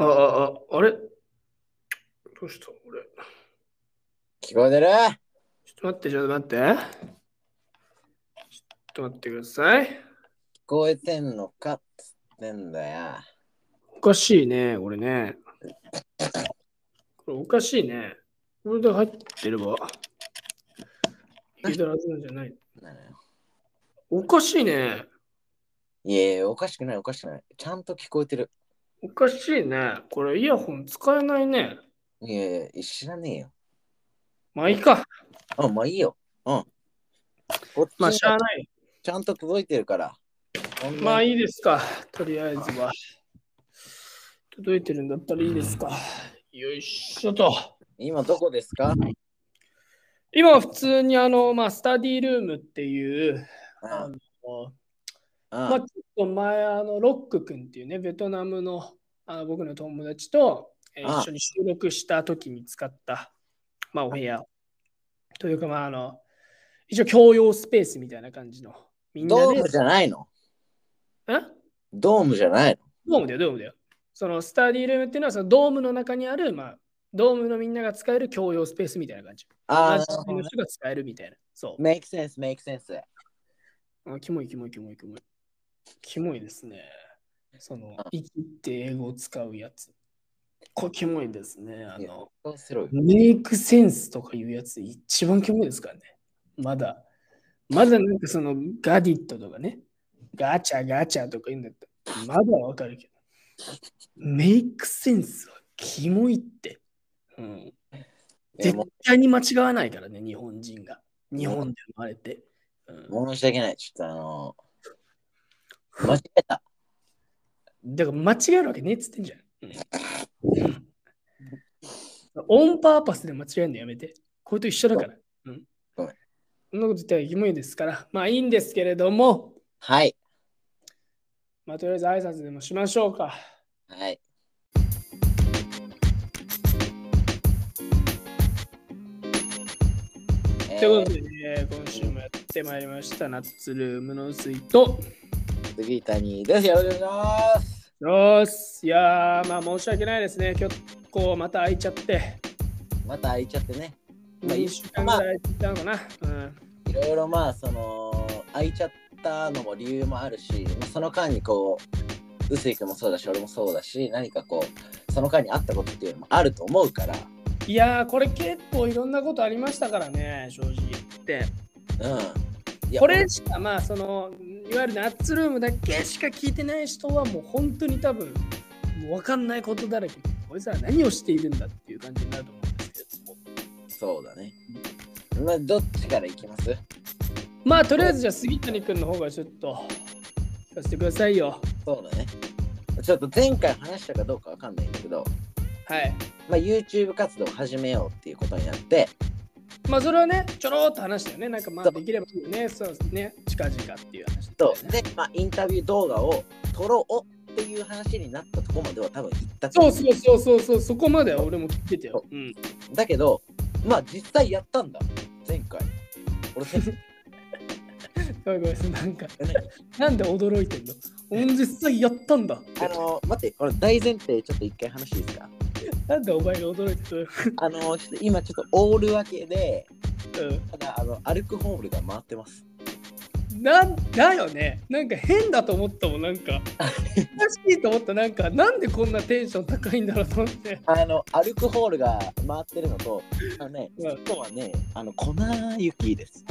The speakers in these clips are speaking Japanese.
あ、あ、あ、あれ？どうした俺？聞こえてる？ちょっと待って、ちょっと待って。ちょっと待ってください。聞こえてんのか？っつってんだよ。おかしいね、これね。これおかしいね。これで入ってれば。聞いたはずなんじゃない。おかしいね。いやいや、おかしくない、おかしくない。ちゃんと聞こえてる。おかしいね。これイヤホン使えないね。いやいや、知らねえよ。まあいいか。あ、まあいいよ。うん。こっちまあしゃない。ちゃんと届いてるから。まあいいですか。とりあえずは。届いてるんだったらいいですか。よいしょと。今どこですか？今は普通にあの、まあ、スタディルームっていう、ああのあまあ、ちょっと前、あのロック君っていうね、ベトナムのあの僕の友達と、えー一緒に収録した時に使った、まあ、お部屋。というか、まあ、あの、一応共用スペースみたいな感じの。みんなでドーム。じゃないの？え？ドームじゃないドームだよ、ドームだよ。そのスタディルームっていうのは、そのドームの中にある、まあ、ドームのみんなが使える共用スペースみたいな感じ。のああ、の人が使えるみたいな。そう。make sense, make sense. あキモいキモいキモいキモい。キモいですね。その、生きて英語を使うやつ。これキモいですね。あの、そうするよ。メイクセンスとかいうやつ一番キモいですからね。まだ、まだなんかそのガディットとかね、ガチャガチャとか言うんだったら、まだわかるけど、メイクセンスはキモいって。うん、絶も対に間違わないからね、日本人が。日本で生まれて。うんう申し訳ない。ちょっとあの間違えた。だから間違えるわけねえっつってんじゃん。うんオンパーパスで間違えるのやめて。これと一緒だから。うん。そんなこと言ったらキモいですから。まあいいんですけれども、はい。まあとりあえず挨拶でもしましょうか。はい。えということで、ね、今週もやってまいりました。ナッツルームの水と。ー、杉谷です。よろしくお願いします。よーし。いやー、まあ申し訳ないですね。今日、こう、また開いちゃって。また開いちゃってね。まあ2週間ぐらい開いたのかな。うん。いろいろまあ、その、開いちゃったのも理由もあるし、まあ、その間にこう、臼井君もそうだし、俺もそうだし、何かこう、その間にあったことっていうのもあると思うから、いやー、これ結構いろんなことありましたからね、正直言って。うん。これしか、まあ、その、いわゆるナッツルームだけしか聞いてない人は、もう本当に多分、もう分かんないことだらけ。こいつら何をしているんだっていう感じになると思うんですけども。そうだね。まあ、どっちからいきます？まあ、とりあえずじゃあ、杉谷君の方がちょっと、聞かせてくださいよ。そうだね。ちょっと前回話したかどうかわかんないんだけど、はい。まあ、YouTube 活動を始めようっていうことになって、まあ、それはね、ちょろっと話したよね。なんか、まあ、できればいいよね。そうですね。近々っていう話ね。とで、まあ、インタビュー動画を撮ろうっていう話になったところまでは多分行ったそうそうそうそうそう、そこまでは俺も聞いてたよ。うん。だけど、まあ実際やったんだ、前回。俺、先ごめんごめん、なんか、なんで驚いてんの？俺実際やったんだ。あの、待って、俺大前提ちょっと一回話いいですか？なんでお前が驚いてるあの、ちょっと今ちょっとオール分けで、うんただあの、アルクホールが回ってます。なんだよね。なんか変だと思ったもん、なんか。おかしいと思った、なんか、なんでこんなテンション高いんだろうと思って。あの、アルクホールが回ってるのと、あのね、うん今日はね、あの、粉雪です。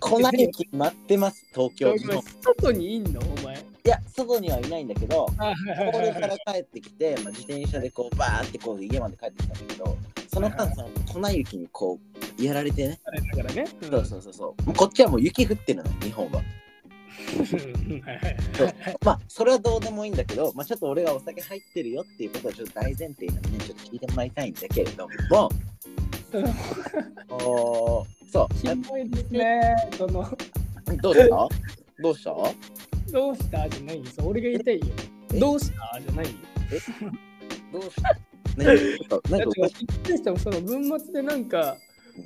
粉雪待ってます、東京日本。い外にいんの？お前。や、外にはいないんだけど、こはいはいれから帰ってきて、まあ、自転車でこうバーってこう家まで帰ってきたんだけど、その間その粉雪にこうやられてね、あれだからね。うん。そうそうそうそう、こっちはもう雪降ってるの、日本は。そうはいはいまあ、それはどうでもいいんだけど、まあ、ちょっと俺がお酒入ってるよっていうことをちょっと大前提にね、ちょっと聞いてもらいたいんだけれども、おーそう、いですね。その、どうしたどうした？どうした？じゃないよ。俺が言いたいよ。え？どうした？じゃないよ。どうした？何？かびっくりしたもんその文末でなんか、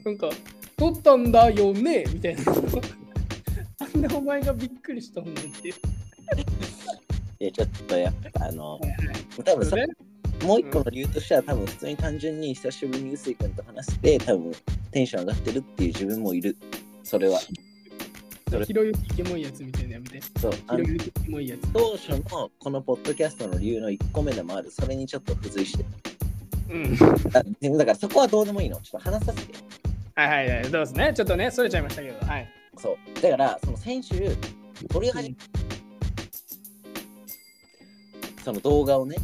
なんか、取ったんだよね？みたいな。なんでお前がびっくりしたんだっていや、ちょっとやっぱあの、多分さそれもう一個の理由としては、多分普通に単純に久しぶりに臼井君と話して、多分テンション上がってるっていう自分もいる。それは。ひろゆきキモいやつみたいなのやめて。そう。ひろゆきキモいやつ。当初のこのポッドキャストの理由の1個目でもある。それにちょっと付随して。うん。だだからそこはどうでもいいの。ちょっと話させてよ。はいはいはい。どうですね？ちょっとね、それちゃいましたけど。はい。そう。だから、その先週、撮り始め、その動画をね、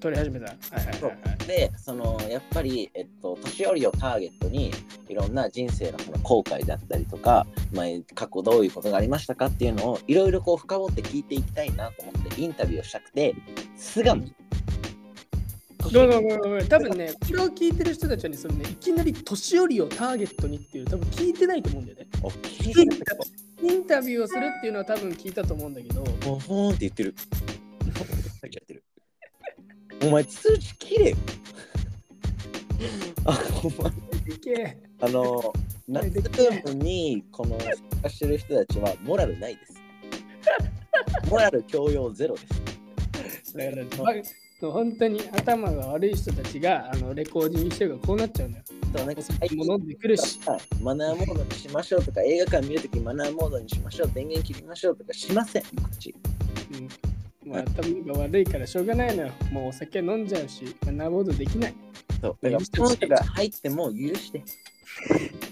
撮り始めた。はいはいはいはい。で、そのやっぱり、えっと、年寄りをターゲットに、いろんな人生のその後悔だったりとか、まあ、過去どういうことがありましたかっていうのを、いろいろこう深掘って聞いていきたいなと思って、インタビューをしたくて、巣鴨。ごめんごめんごめん。多分ね、これを聞いてる人たちはね、そのね、いきなり年寄りをターゲットにっていう、多分聞いてないと思うんだよね。インタビューをするっていうのは多分聞いたと思うんだけど、もうほーんって言ってる。お前、通知切れよ。あ、お前。あの、夏ブームにこの参加してる人たちはモラルないです。モラル強要ゼロです。だから、ま本当に頭が悪い人たちがあのレコーディングしてるからこうなっちゃうんだよ。そうなんかお酒も飲んでくるし。はいマナーモードにしましょうとか、映画館見るときマナーモードにしましょう、電源切りましょうとかしません、僕たち。うん、まあ頭が悪いからしょうがないのよ。もうお酒飲んじゃうし、マナーボードできない。そうだから、その人が入っても許して。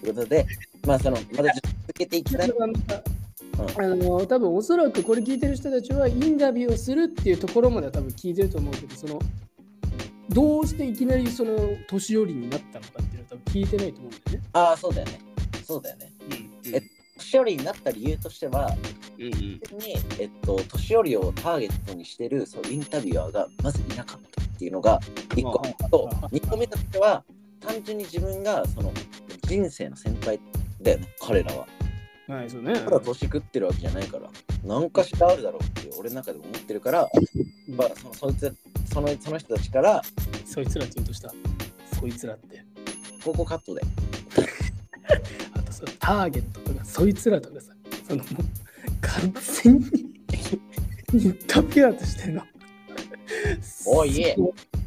ということで、まあ、その、まだ続けていきたい。あの多分おそらくこれ聞いてる人たちはインタビューをするっていうところまでは多分聞いてると思うけどそのどうしていきなりその年寄りになったのかっていうのは多分聞いてないと思うんだよね。ああ、そうだよね。そうだよね。うんえ年寄りになった理由としては、うんうんに、えっと、年寄りをターゲットにしてるそうインタビュアーがまずいなかったっていうのが1個ああとああ2個目としては単純に自分がその人生の先輩だよね彼らははい、そうね。ただ年食ってるわけじゃないから何かしらあるだろうって俺の中で思ってるから、まあ、そのそいつそのその人たちからそいつらって言うとした？そいつらって。ここカットで あとそのターゲットとかそいつらとかさ、その完全にインタビュアーとしての。おいえ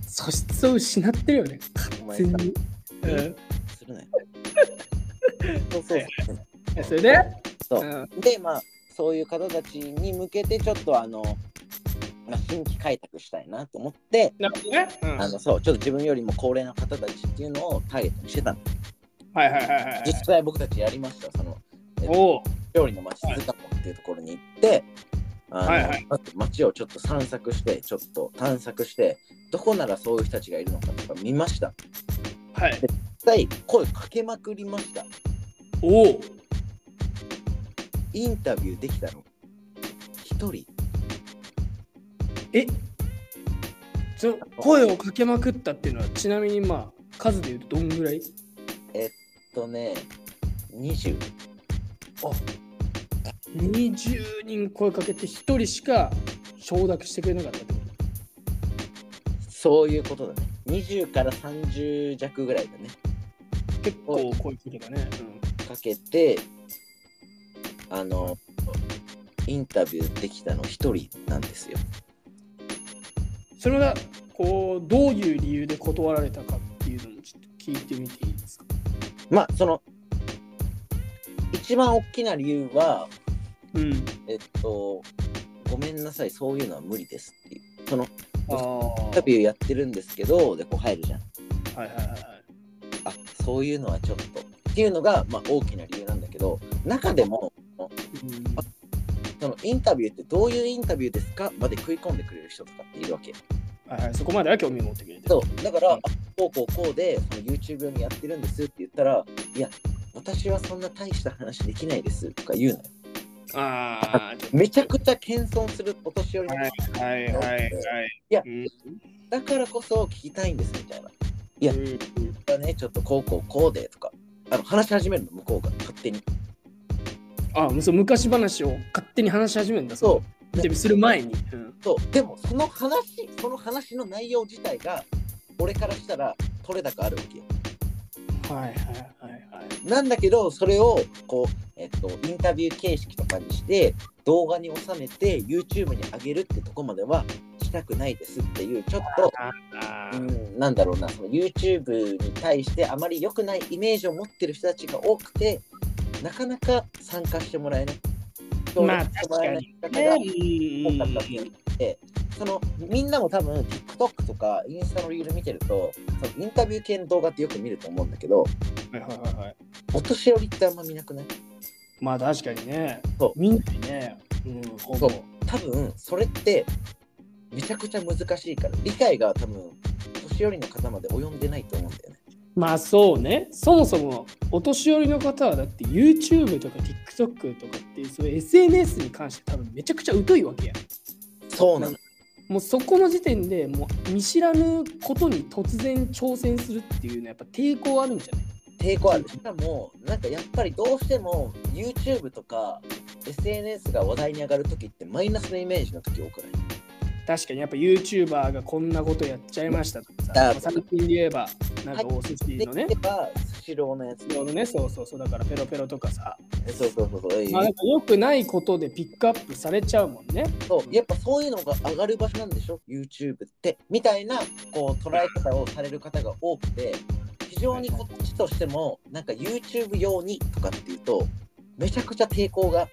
そ素質を失ってるよね。完全に。うん。するなよそうそうそう。それで、そう。うん。でまあそういう方たちに向けてちょっとあの、まあ、新規開拓したいなと思って、ね。うん。あのそうちょっと自分よりも高齢な方たちっていうのをターゲットにしてたの。はいはいはいはい。実際僕たちやりましたそのおお。料理の町鈴鹿っていうところに行って、あのはいはい。街をちょっと散策してちょっと探索してどこならそういう人たちがいるのかとか見ました。はい。実際声かけまくりました。おお。インタビューできたの。一人。え？ちょ声をかけまくったっていうのはちなみにまあ数で言うとどんぐらい？えっとね20あ20人声かけて1人しか承諾してくれなかったってこそういうことだね。20から30弱ぐらいだね。と結構声かけたね。かけてあのインタビューできたの一人なんですよ。うん、それがこうどういう理由で断られたかっていうのもちょっと聞いてみていいですか？まあその一番大きな理由はうん。えっとごめんなさいそういうのは無理ですっていうその。インタビューやってるんですけどでこう入るじゃんはいはいはいはい。あそういうのはちょっとっていうのが、まあ、大きな理由なんだけど中でもうんそのインタビューってどういうインタビューですか？まで食い込んでくれる人とかっているわけはいはい、そこまでは興味持ってくれてる。そうだから、あこうこうこうでその YouTube 用にやってるんですって言ったらいや私はそんな大した話できないですとか言うのよああ、めちゃくちゃ謙遜するお年寄りはいはいはいはい。いやうんだからこそ聞きたいんですみたいな。いやうんだね、ちょっとこうこうこうでとか、あの話し始めるの、向こうが勝手に。あもうそう昔話を勝手に話し始めるんだ。そうインする前に。うんそう。でも、その話、その話の内容自体が、俺からしたら取れ高あるわけよ。はいはいはいはい。なんだけど、それを、こう、えっと、インタビュー形式とかにして、動画に収めて、YouTube に上げるってとこまでは、ししたくないですっていうちょっと、あうん、なんだろうなその YouTube に対してあまり良くないイメージを持ってる人たちが多くてなかなか参加してもらえない。まあ協力してもらえない方ねが多かったってそのみんなも多分 TikTok とかインスタのリール見てるとそのインタビュー系の動画ってよく見ると思うんだけどはいはいはいはい。お年寄りってあんま見なくない？まあ確かにね。そうみんなにね。うん。そう多分それってめちゃくちゃ難しいから理解が多分年寄りの方まで及んでないと思うんだよね。まあそうね。そもそもお年寄りの方はだって YouTube とか TikTok とかっていうそういう SNS に関して多分めちゃくちゃ疎いわけや。そうなの。もうそこの時点でもう見知らぬことに突然挑戦するっていうのはやっぱ抵抗あるんじゃない？抵抗ある。しかもなんかやっぱりどうしても YouTube とか SNS が話題に上がる時ってマイナスのイメージの時多くない？確かにやっぱ YouTuber がこんなことやっちゃいましたとかさ、だまあ最近で言えばなんかお寿司でのねスシローのやつ。のね、そうそうそう、だからペロペロとかさ、そうそうそうそう。まあ、なんか良くないことでピックアップされちゃうもんね。そう。やっぱそういうのが上がる場所なんでしょ？YouTube って。みたいなこう捉え方をされる方が多くて非常にこっちとしてもなんか YouTube 用にとかっていうとめちゃくちゃ抵抗が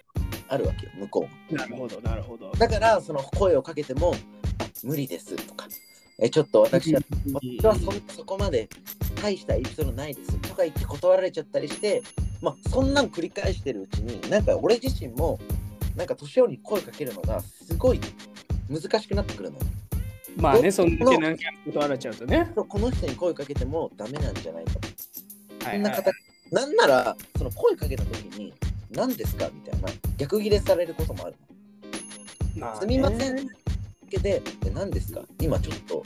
あるわけよ向こうもなるほど、なるほど。だからその声をかけてもあ無理ですとかえちょっと私は私はそそこまで大したエピソードないですとか言って断られちゃったりして、まあ、そんなん繰り返してるうちになんか俺自身もなんか年寄りに声かけるのがすごい難しくなってくるのよ。まあね、そんだけなんか断られちゃうとね。この人に声かけてもダメなんじゃないかと。はいはいそんな方、なんならその声かけた時に何ですか？みたいな逆ギレされることもあるの。すみません。けで、え何ですか？今ちょっと、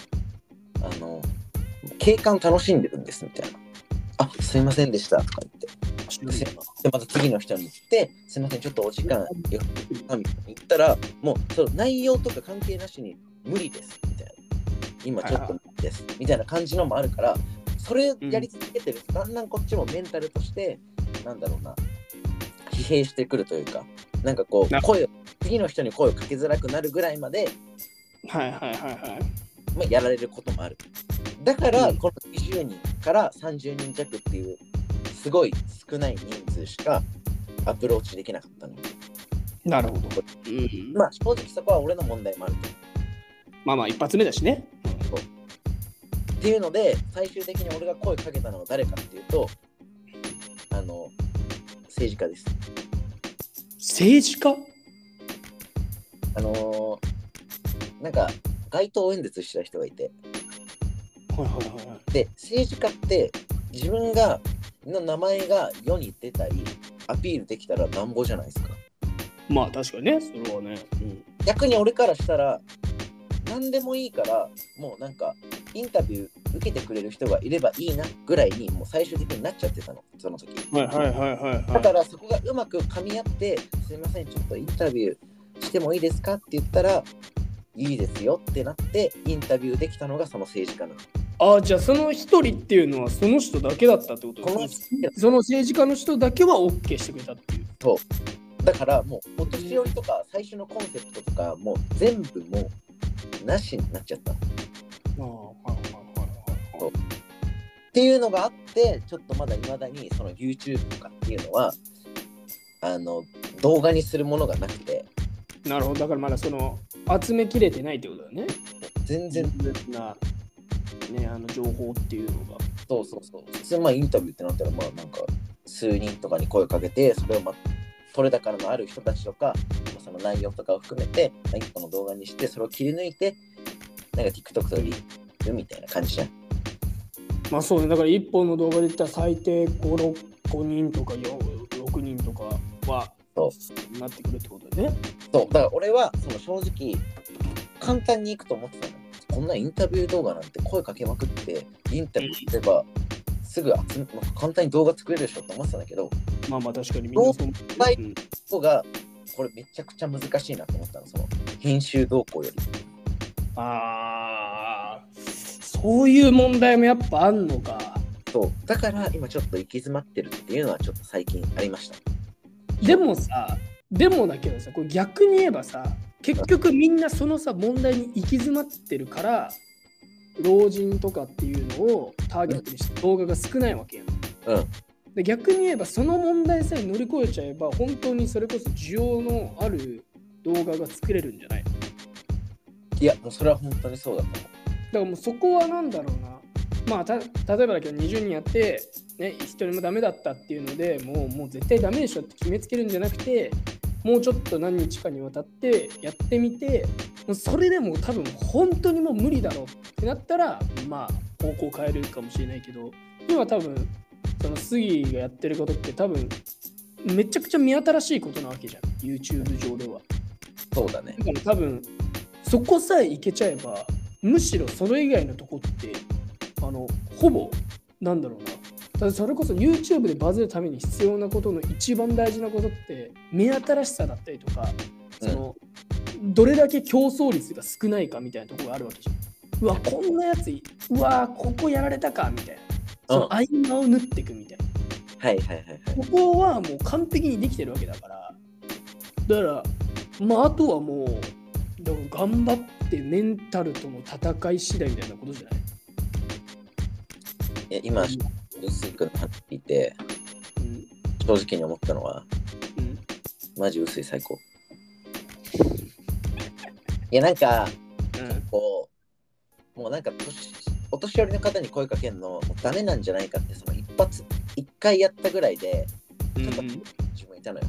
あの、景観楽しんでるんですみたいな。あ、すいませんでしたとか言って。で、また次の人に行って、すいません、ちょっとお時間よみたいな言ったら、もうその内容とか関係なしに無理ですみたいな。今ちょっと無理ですみたいな感じのもあるから、それやり続けてると、だんだんこっちもメンタルとして、なんだろうな、疲弊してくるというか、なんかこなう、声を、次の人に声をかけづらくなるぐらいまで、はいはいはいはい。まあ、やられることもある。だから、うんこの20人から30人弱っていう、すごい少ない人数しかアプローチできなかったの。なるほど。うん、まあ、正直そこは俺の問題もあると。まあまあ一発目だしね。っていうので、最終的に俺が声かけたのは誰かっていうと、あの、政治家です。政治家？あのーなんか、街頭演説した人がいて、はいはいはいはい。で、政治家って自分が、の名前が世に出たり、アピールできたらなんぼじゃないですか。まあ確かにね、それはね。うん、逆に俺からしたら何でもいいからもうなんかインタビュー受けてくれる人がいればいいなぐらいにもう最終的になっちゃってたのその時はいはいはいはいだはい。からそこがうまく噛み合ってすいませんちょっとインタビューしてもいいですかって言ったらいいですよってなってインタビューできたのがその政治家なのああ、じゃあその一人っていうのはその人だけだったってことですね。その政治家の人だけは OK してくれたっていう。だからもうお年寄りとか最初のコンセプトとかもう全部もうなしになっちゃった。っていうのがあってちょっとまだいまだにその YouTube とかっていうのはあの動画にするものがなくてなるほど。だからまだその集めきれてないってことだね。全然な、ね、あの情報っていうのが。そうそうそう普通まあインタビューってなったらまあなんか数人とかに声をかけてそれをまあ取れ高のある人たちとか、まあその内容とかを含めてまあ一個の動画にしてそれを切り抜いてなんか TikTok とかリるみたいな感じじゃん。まあそうね、だから一本の動画で言ったら最低5、6 5人とかよ6人とかはそう。なってくるってことだね。そう。だから俺はその正直簡単にいくと思ってたの。こんなインタビュー動画なんて声かけまくってインタビューすればすぐ集め、まあ簡単に動画作れるでしょって思ってたんだけどまあまあ確かにみんなそう。はいうん。ここがこれめちゃくちゃ難しいなと思ったのその編集動向より。ああ、そういう問題もやっぱあんのか。そう。だから今ちょっと行き詰まってるっていうのはちょっと最近ありました。でもさ、でもだけどさ、これ逆に言えばさ、結局みんなそのさ問題に行き詰まってるから老人とかっていうのをターゲットにした動画が少ないわけやん。うんで逆に言えばその問題さえ乗り越えちゃえば本当にそれこそ需要のある動画が作れるんじゃない？いやもうそれは本当にそうだと思だからもうそこはなんだろうな。まあた例えばだけど20人やって、ね、1人もダメだったっていうのでもうもう絶対ダメでしょって決めつけるんじゃなくてもうちょっと何日かにわたってやってみてもうそれでも多分本当にもう無理だろうってなったらまあ方向変えるかもしれないけど今多分その杉がやってることって多分めちゃくちゃ見新しいことなわけじゃん YouTube 上では。う。そうだね。だから多分そこさえいけちゃえばむしろそれ以外のとこってあのほぼなんだろうなだってそれこそ YouTube でバズるために必要なことの一番大事なことって目新しさだったりとかその、どれだけ競争率が少ないかみたいなところがあるわけじゃん。うわこんなやついうわここやられたかみたいなその合間を縫っていくみたいな。はいはいはいはい。ここはもう完璧にできてるわけだから、だから、まあ、あとはもう、だから頑張ってメンタルとの戦い次第みたいなことじゃない？いや今、薄井君の話聞いて、うん。正直に思ったのは、うん。マジ薄い最高。いやなんか、こう、もうなんか年、お年寄りの方に声かけるの、もうダメなんじゃないかって、その一発、一回やったぐらいで、うんちょっと自分いたのよ。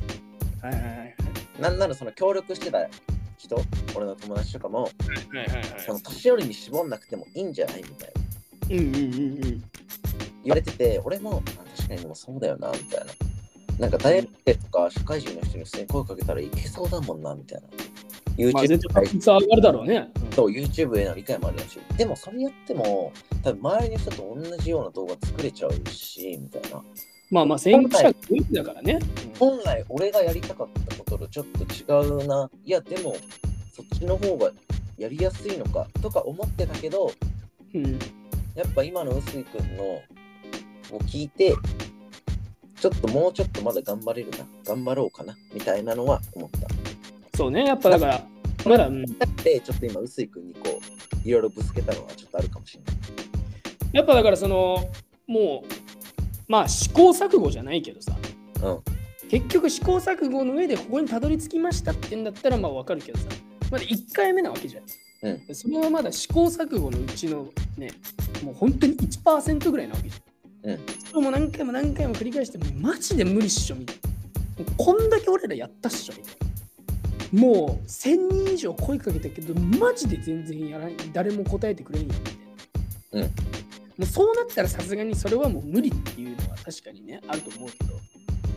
はいはいはいなんならその協力してた人、俺の友達とかも、はいはいはいその年寄りに絞んなくてもいいんじゃないみたいなうんうんうんうん言われてて、俺も、あ確かにでもそうだよな、みたいな。なんか大学生とか社会人の人に普通に声かけたらいけそうだもんな、みたいな。まあ YouTube 絶対確率上がるだろうね。と YouTube への理解もあるし、でもそれやっても、多分周りの人と同じような動画作れちゃうし、みたいな。まあまあ、先駆者だからね。本来俺がやりたかったこととちょっと違うな。いや、でもそっちの方がやりやすいのかとか思ってたけど、うん。うんやっぱ今の臼井君のを聞いて、ちょっともうちょっとまだ頑張れるな、頑張ろうかな、みたいなのは思った。そうね、やっぱだから、まだ、うん。だって、ちょっと今、臼井君にこう、いろいろぶつけたのはちょっとあるかもしれない。やっぱだからその、もう、まあ試行錯誤じゃないけどさ、うん。結局試行錯誤の上でここにたどり着きましたって言うんだったらまあわかるけどさ。まだ1回目なわけじゃん、うん。それはまだ試行錯誤のうちのねもう本当に1%ぐらいなわけじゃん、うん。それも何回も何回も繰り返してもうマジで無理っしょみたいな。こんだけ俺らやったっしょみたいなもう1000人以上声かけたけどマジで全然やらない誰も答えてくれんやんみたいな、うん。もうそうなったらさすがにそれはもう無理っていうのは確かにねあると思うけど。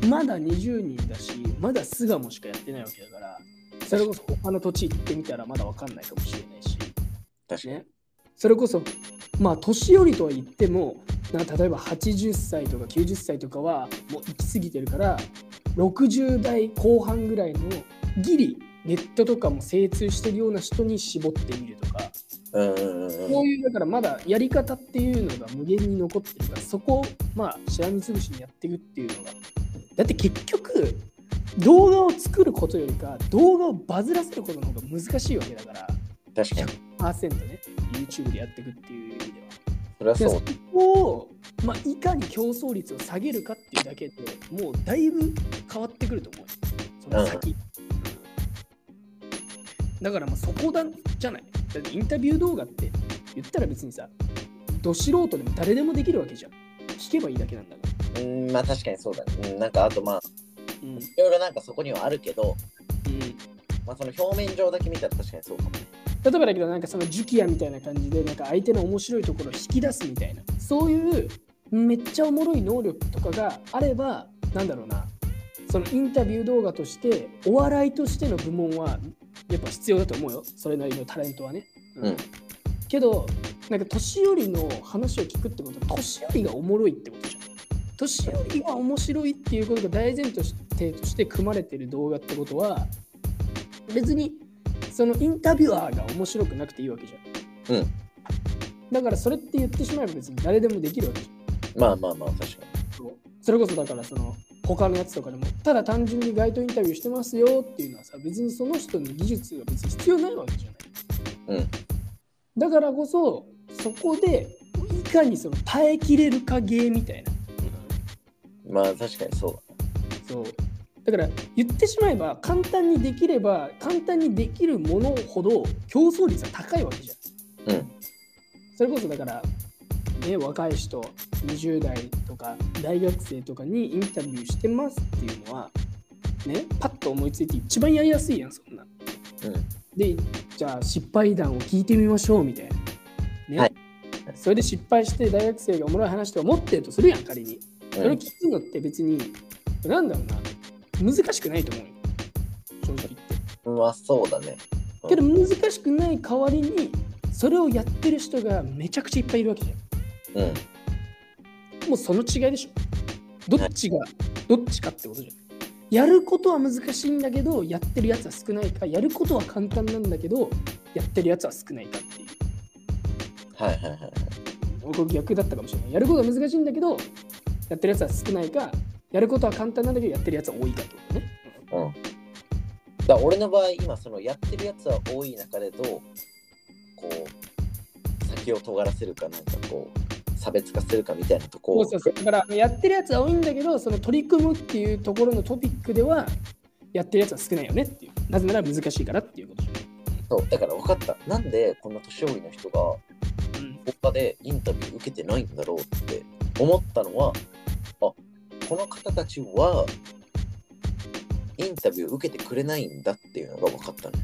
まだ20人だしまだ巣鴨しかやってないわけだからそれこそ他の土地行ってみたらまだわかんないかもしれないし。確かに。ね。それこそまあ年寄りとは言っても例えば80歳とか90歳とかはもう行き過ぎてるから60代後半ぐらいのギリネットとかも精通してるような人に絞ってみるとかうんういうだからまだやり方っていうのが無限に残ってるからそこをまあしらみつぶしにやっていくっていうのがだって結局動画を作ることよりか動画をバズらせることの方が難しいわけだから確かに。パーセントね YouTube でやっていくっていう意味では。それはそう。でそこを、まあ、いかに競争率を下げるかっていうだけでもうだいぶ変わってくると思うよその先、うんだからもうそこだじゃない？だってインタビュー動画って言ったら別にさど素人でも誰でもできるわけじゃん。聞けばいいだけなんだから。うん、まあ確かにそうだね。うん、なんかあとまあ、うん。いろいろなんかそこにはあるけど、うん。まあその表面上だけ見たら確かにそうかもね。例えばだけどなんかそのジュキヤみたいな感じでなんか相手の面白いところを引き出すみたいな。そういうめっちゃおもろい能力とかがあればなんだろうな。そのインタビュー動画としてお笑いとしての部門はやっぱ必要だと思うよ。それなりのタレントはね、うん。けどなんか年寄りの話を聞くってことは年寄りがおもろいってことじゃん。年寄りが面白いっていうことが大前提として組まれてる動画ってことは別にそのインタビュアーが面白くなくていいわけじゃん。うん。だからそれって言ってしまえば別に誰でもできるわけじゃん。まあまあまあ確かそう。それこそだからその他のやつとかでもただ単純に街頭インタビューしてますよっていうのはさ別にその人の技術が別に必要ないわけじゃない。うんだからこそそこでいかにその耐えきれるかゲーみたいな。まあ確かにそうそうだから言ってしまえば簡単にできれば簡単にできるものほど競争率は高いわけじゃん。だ。うん。それこそだから、ね、若い人20代とか大学生とかにインタビューしてますっていうのはねパッと思いついて一番やりやすいやんそんな。うん。でじゃあ失敗談を聞いてみましょうみたいな。ねはいそれで失敗して大学生がおもろい話とか持ってるとするやん仮に。それを聞くのって別に、なんだろうな難しくないと思うよ正直言って。うん。まあそうだね。うんけど難しくない代わりにそれをやってる人がめちゃくちゃいっぱいいるわけじゃん。うん。もうその違いでしょ。どっちが、どっちかってことじゃん。やることは難しいんだけど、やってるやつは少ないか、やることは簡単なんだけど、やってるやつは少ないかっていう。はいはいはいはい。僕逆だったかもしれない。やることは難しいんだけど、やってるやつは少ないか、やることは簡単なんだけど、やってるやつは多いかってことね。うん。だ俺の場合、今そのやってるやつは多い中でどう、こう、先を尖らせるか、なんかこう、差別化するかみたいなとこそうそうそう。だから、やってるやつは多いんだけど、その取り組むっていうところのトピックでは、やってるやつは少ないよねっていう。なぜなら難しいからっていうことじそうだから分かった。なんでこんな年寄りの人が。他でインタビュー受けてないんだろうって思ったのは、あこの方たちはインタビュー受けてくれないんだっていうのが分かったの。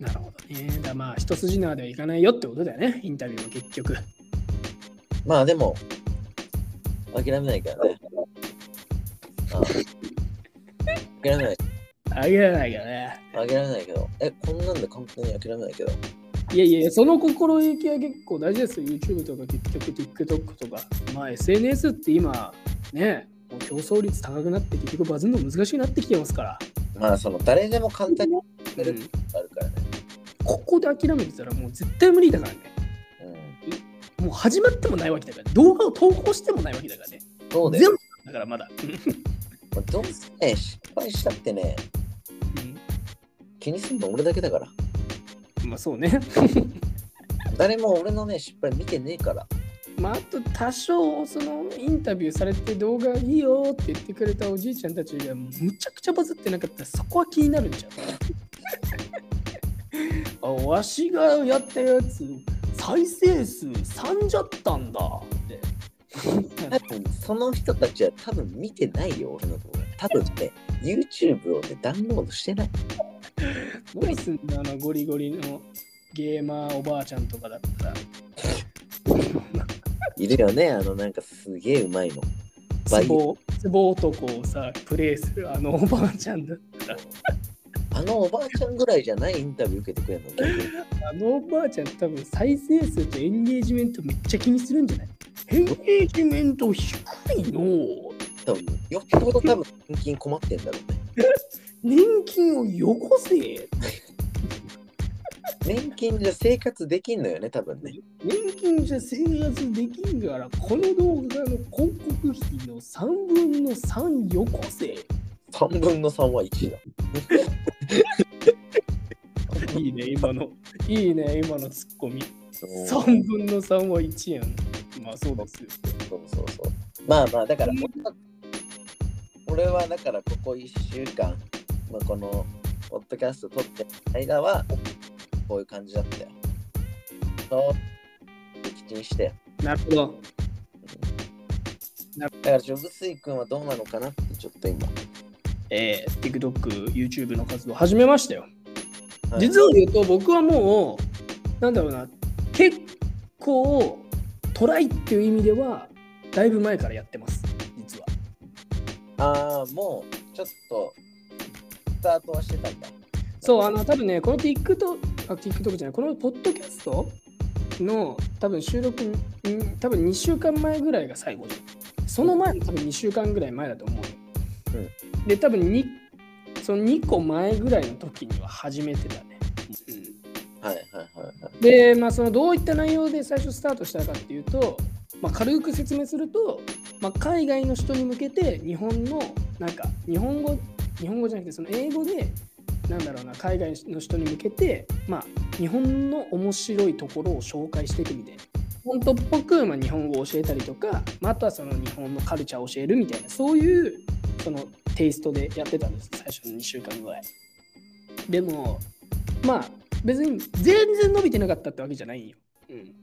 なるほどね。だまあ、一筋縄ではいかないよってことだよね、インタビューも結局。まあでも、諦めないからね。あ諦めない。あげられないからね。諦めないけど。え、こんなんで簡単に諦めないけど。いやいや、その心意気は結構大事ですよ。YouTube とか結局 TikTok とか。まあ SNS って今、ね、もう競争率高くなって結局バズるの難しくなってきてますから。まあその誰でも簡単にやれるあるからね。ここで諦めてたらもう絶対無理だからね。うん。もう始まってもないわけだから。動画を投稿してもないわけだからね。そうだよ。全部だからまだ。まあどうせね、失敗したってね、気にするの俺だけだから。うん、まあそうね。誰も俺のね、失敗見てねえから。まあ、あと多少そのインタビューされて動画いいよって言ってくれたおじいちゃんたちがむちゃくちゃバズってなかったらそこは気になるんじゃん。あわしがやったやつ再生数3じゃったんだって。多分 その人たちは多分見てないよ、俺の動画。多分ね、YouTube をね、ダウンロードしてない。何すんだあのゴリゴリのゲーマーおばあちゃんとかだったら。いるよね、あのなんかすげえうまいの。ツボ男をさプレイするあのおばあちゃんだったら。あのおばあちゃんぐらいじゃないインタビュー受けてくれるの？あのおばあちゃん多分再生数とエンゲージメントめっちゃ気にするんじゃない？エンゲージメント低いの。多分。よっぽど多分献金困ってんだろうね。年金をよこせ。年金じゃ生活できんのよね、多分ね。年金じゃ生活できんからこの動画の広告費の3分の3よこせ3分の3は1だ。いいね今のいいね今のツッコミうん3分の3は1やんまあそうですよそうそうそう。まあまあ、だから俺は、俺はだからここ1週間、まあ、このポッドキャスト撮ってる間は、こういう感じだったよ。そう、撃沈して。なるほどだから、ジョブスイ君はどうなのかなってちょっと今。えー、TikTok、YouTube の活動始めましたよ。はい。実を言うと僕はもうなんだろうな結構トライっていう意味ではだいぶ前からやってます。実は。ああ、もうちょっとスタートはしてたんだ。そうあの多分ねこの TikTok あ TikTok じゃないこのポッドキャストの多分収録ん多分2週間前ぐらいが最後じゃんその前の多分2週間ぐらい前だと思うよ、で多分にその2個前ぐらいの時には始めてたね、うんはいはいはいはい。で、まあ、そのどういった内容で最初スタートしたかっていうと、まあ、軽く説明すると、まあ、海外の人に向けて日本のなんか日本語日本語じゃなくてその英語でなんだろうな海外の人に向けて、まあ、日本の面白いところを紹介していくみたいな。本当っぽく、まあ、日本語を教えたりとか、まあ、あとはその日本のカルチャーを教えるみたいなそういうそのテイストでやってたんです最初の2週間ぐらい。でもまあ別に全然伸びてなかったってわけじゃないよ。うん。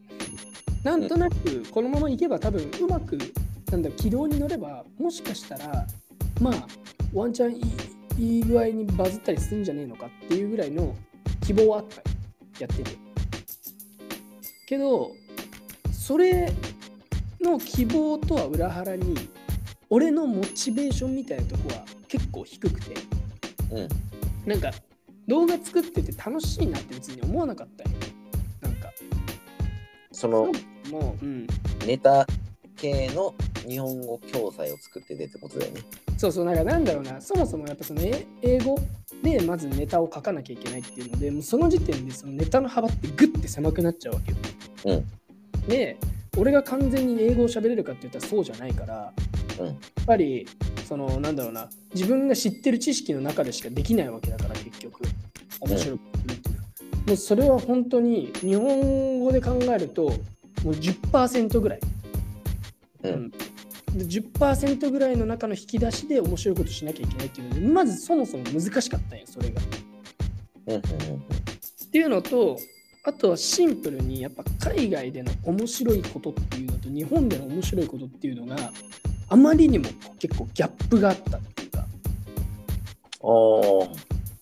なんとなくこのままいけば多分うまくなんだ軌道に乗ればもしかしたらまあワンチャンいいいい具合にバズったりするんじゃねえのかっていうぐらいの希望はあったよやってて。けどそれの希望とは裏腹に俺のモチベーションみたいなとこは結構低くてうん。なんか動画作ってて楽しいなって別に思わなかったよなんかそのもう、うん、ネタ系の日本語教材を作っててってことだよね。そうそうなんかなんだろうなそもそもやっぱそのえ英語でまずネタを書かなきゃいけないっていうのでもうその時点でそのネタの幅ってグッて狭くなっちゃうわけよ。うん。で俺が完全に英語を喋れるかって言ったらそうじゃないから、うん。やっぱりそのなんだろうな。自分が知ってる知識の中でしかできないわけだから結局。面白くするっていう。のは、もうそれは本当に日本語で考えるともう10%ぐらい、うん。で10%ぐらいの中の引き出しで面白いことしなきゃいけないっていうのでまずそもそも難しかったんよそれが。うんうんうん。っていうのとあとはシンプルにやっぱ海外での面白いことっていうのと日本での面白いことっていうのがあまりにも結構ギャップがあったっていうか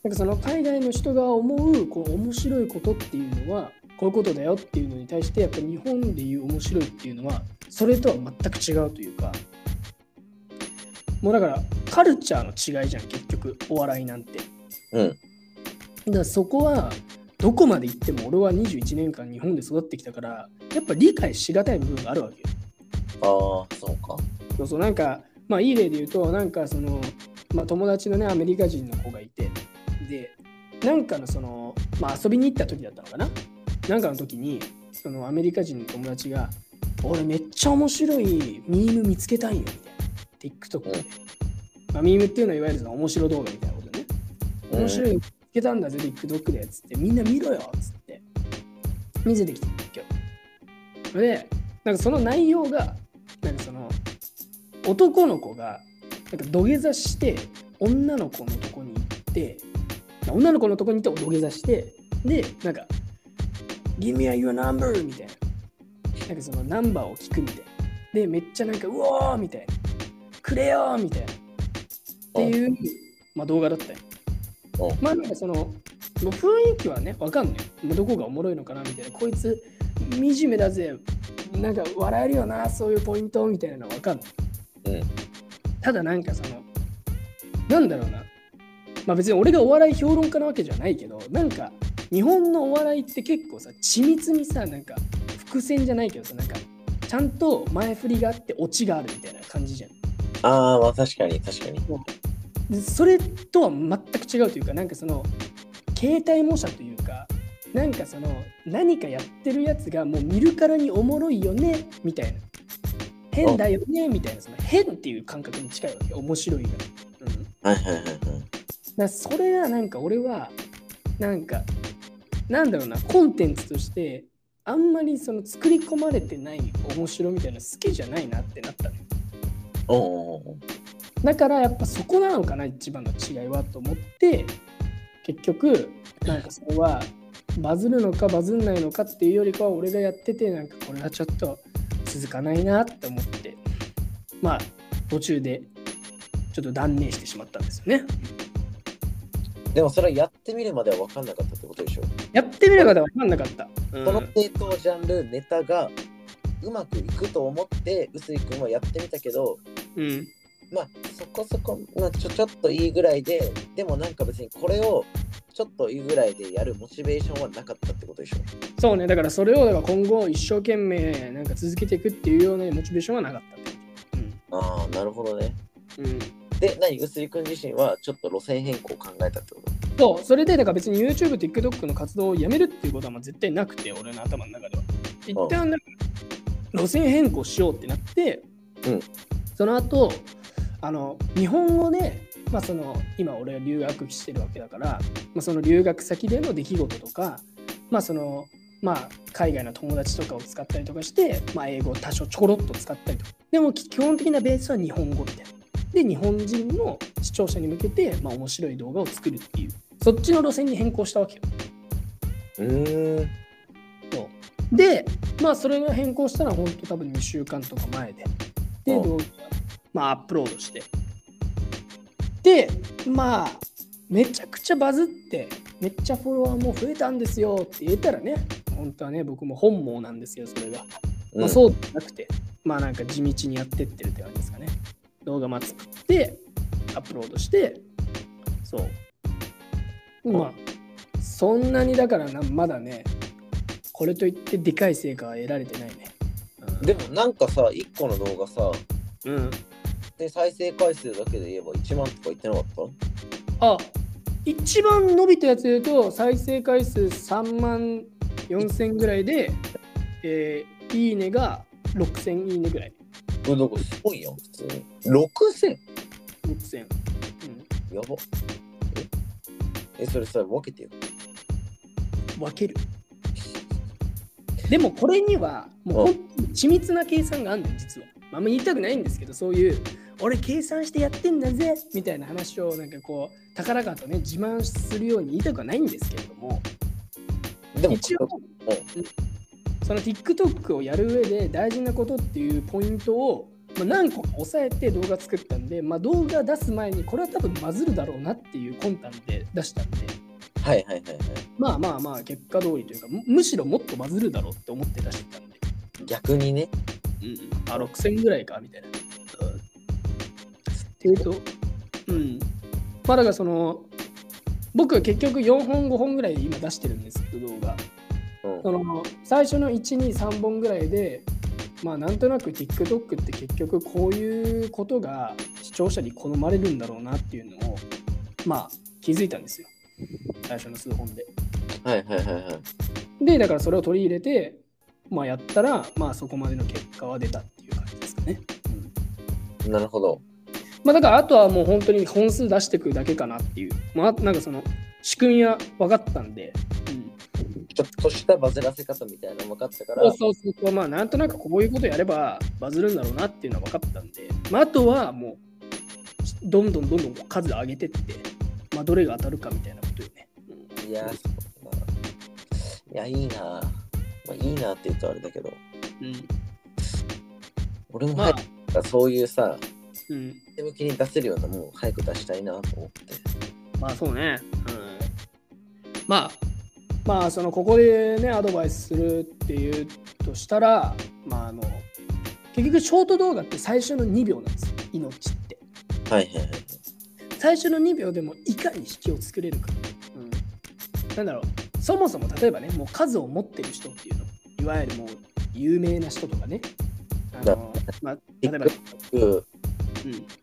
なんかその海外の人が思うこう面白いことっていうのはこういうことだよっていうのに対してやっぱ日本でいう面白いっていうのはそれとは全く違うというかもうだからカルチャーの違いじゃん結局お笑いなんて。うん。だからそこはどこまで行っても俺は21年間日本で育ってきたからやっぱ理解しがたい部分があるわけよ。ああ、そうか。そうそうなんかまあいい例で言うとなんかその、まあ、友達のねアメリカ人の子がいてでなんかのその、まあ、遊びに行った時だったのかな？なんかの時にそのアメリカ人の友達が「俺めっちゃ面白いミーム見つけたんよ」みたいな。TikTok で、うん。まあ、ミームっていうのはいわゆるその面白動画みたいなことね。うん面白いの見つけたんだぜ、TikTok でっつって、みんな見ろよっつって、見せてきて今日。で、なんかその内容が、男の子が、なんか土下座して、女の子のとこに行って、女の子のとこに行って土下座して、で、なんか、Give me your number! みたいな。なんかそのナンバーを聞くみたいな。で、めっちゃなんか、うおーみたいな。くれよーみたいな。っていう、まあ、動画だったよ。うんまあなんかその、もう雰囲気はね、わかんない。もうどこがおもろいのかなみたいな。こいつ、惨めだぜ。なんか笑えるよな、そういうポイントみたいなのはわかんない。うん。ただなんかその、なんだろうな。まあ別に俺がお笑い評論家なわけじゃないけど、なんか日本のお笑いって結構さ、緻密にさ、なんか伏線じゃないけどさ、なんかちゃんと前振りがあってオチがあるみたいな感じじゃん。ああ、まあ確かに確かに。でそれとは全く違うというかなんかその携帯模写というかなんかその何かやってるやつがもう見るからにおもろいよねみたいな変だよねみたいなその変っていう感覚に近いわけ。面白いが、うん、だかはいはいはいはい。らそれがなんか俺はなんかなんだろうなコンテンツとしてあんまりその作り込まれてない面白みたいなの好きじゃないなってなったのよ。おだからやっぱそこなのかな一番の違いはと思って結局なんかそれはバズるのかバズんないのかっていうよりかは俺がやっててなんかこれはちょっと続かないなって思ってまあ途中でちょっと断念してしまったんですよね。でもそれはやってみるまでは分かんなかったってことでしょ？やってみれば分かんなかった、うん。この系統ジャンル、ネタがうまくいくと思って、臼井君はやってみたけど、うん。まあそこそこ、まあ、ちょちょっといいぐらいで、でもなんか別にこれをちょっといいぐらいでやるモチベーションはなかったってことでしょ？そうね。だからそれを今後一生懸命なんか続けていくっていうようなモチベーションはなかった。ってああ、なるほどね。うん、うんで、何、臼井君自身はちょっと路線変更を考えたってこと？そう、それでだから別に YouTube、TikTok の活動をやめるっていうことはまあ絶対なくて、俺の頭の中では。一旦なんか路線変更しようってなって、うん。その後あの日本語で、まあ、その今俺は留学してるわけだから、まあ、その留学先での出来事とか、まあそのまあ、海外の友達とかを使ったりとかして、まあ、英語を多少ちょころっと使ったりとかでも基本的なベースは日本語みたいなで日本人の視聴者に向けて、まあ、面白い動画を作るっていうそっちの路線に変更したわけようーん。そうで、まあ、それが変更したのは本当多分2週間とか前で。で、うん動画、まあ、アップロードして。で、まあ、めちゃくちゃバズって、めっちゃフォロワーも増えたんですよって言えたらね、本当はね、僕も本望なんですよ、それが。まあ、うそうじゃなくて、まあなんか地道にやってってるって感じですかね。動画まあ作って、アップロードして、そう。まあ、そんなにだからな、まだね、これといってでかい成果は得られてないね。んでもなんかさ、1個の動画さ、うん。で再生回数だけで言えば1万とか言ってなかった？あ、一番伸びたやつで言うと、再生回数3万4000ぐらいで、えーいいねが6000いいねぐらい。これなんかすごいやん、普通に。6000? 6000。うん。やば。え？え、それさ、分けてよ。分ける。でもこれにはもう緻密な計算があるんだよ、実は。まあ、あんま言いたくないんですけど、そういう、俺計算してやってんだぜみたいな話をなんかこう、高々とね、自慢するように言いたくはないんですけれども、でも、一応、うんその TikTok をやる上で大事なことっていうポイントを、まあ、何個か押さえて動画作ったんで、まあ、動画出す前にこれは多分バズるだろうなっていう魂胆で出したんで、はいはいはいはい。まあまあまあ結果通りというかむむしろもっとバズるだろうって思って出してたんで、逆にね。うん、あ6000ぐらいかみたいな。っていうとうんまあだからその僕は結局4本5本ぐらいで今出してるんですけど動画うんその最初の123本ぐらいでまあなんとなく TikTok って結局こういうことが視聴者に好まれるんだろうなっていうのをまあ気づいたんですよ最初の数本で。はいはいはいはい。で、だからそれを取り入れて、まあやったら、まあそこまでの結果は出たっていう感じですかね。うん、なるほど。まあだからあとはもう本当に本数出していくだけかなっていう。まあなんかその仕組みは分かったんで、うん、ちょっとしたバズらせ方みたいなの分かったから、そうそうそうまあなんとなくこういうことやればバズるんだろうなっていうのは分かったんで、まああとはもうどんどんどんどん数上げてって、まあどれが当たるかみたいなことよね。うんいや、そうだな。いや、いいな。まあ、いいなって言うとあれだけど、うん、俺もまあそういうさ、うん、手向きに出せるようなもん早く出したいなと思って。まあそうね。うん、まあ、まあ、そのここでね、アドバイスするっていうとしたら、まああの、結局ショート動画って最初の2秒なんですよ、命って。はいはいはい。最初の2秒でもいかに引きを作れるか。うん、なんだろう、そもそも例えばね、もう数を持ってる人っていうの、いわゆるもう有名な人とかね、あのまあ、例えば、ん、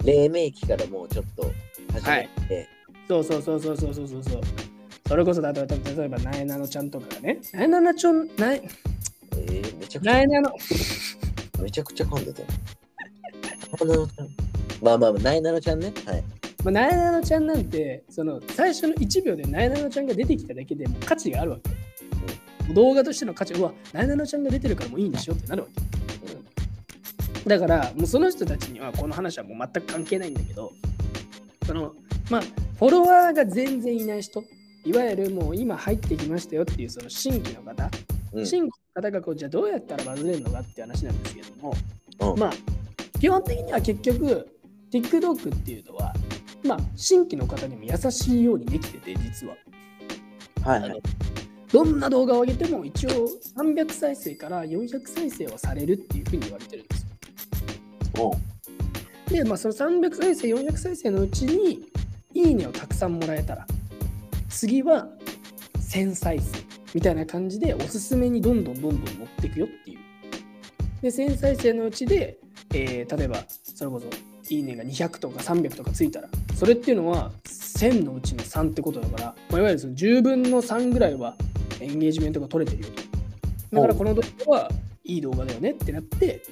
黎明期からもうちょっと始めて、そうそうそうそうそうそうそうそう。それこそ例えば、例えば、なえなのちゃんとかがね、なえなのちゃん、なえ、えーめちゃくちゃなえなの、めちゃくちゃ噛んでたまあまあ、なえなのちゃんね。はい。まあ、なえなのちゃんなんて、その最初の1秒でなえなのちゃんが出てきただけでもう価値があるわけ。動画としての価値は、なえなのちゃんが出てるからもういいんでしょってなるわけ。だから、もうその人たちにはこの話はもう全く関係ないんだけど、その、まあ、フォロワーが全然いない人、いわゆるもう今入ってきましたよっていうその新規の方、うん。新規の方がこうじゃあどうやったらバズれるのかっていう話なんですけども、うんまあ基本的には結局 TikTok っていうのはまあ新規の方にも優しいようにできてて実ははいはい。どんな動画を上げても一応300再生から400再生はされるっていうふうに言われてるでまあその300再生400再生のうちにいいねをたくさんもらえたら次は1000再生みたいな感じでおすすめにどんどんどんどん乗っていくよっていう。で、1000再生のうちで、えー例えばそれこそいいねが200とか300とかついたら、それっていうのは1000のうちの3ってことだから、まあ、いわゆるその10分の3ぐらいはエンゲージメントが取れてるよと。だからこの動画はいい動画だよねってなって、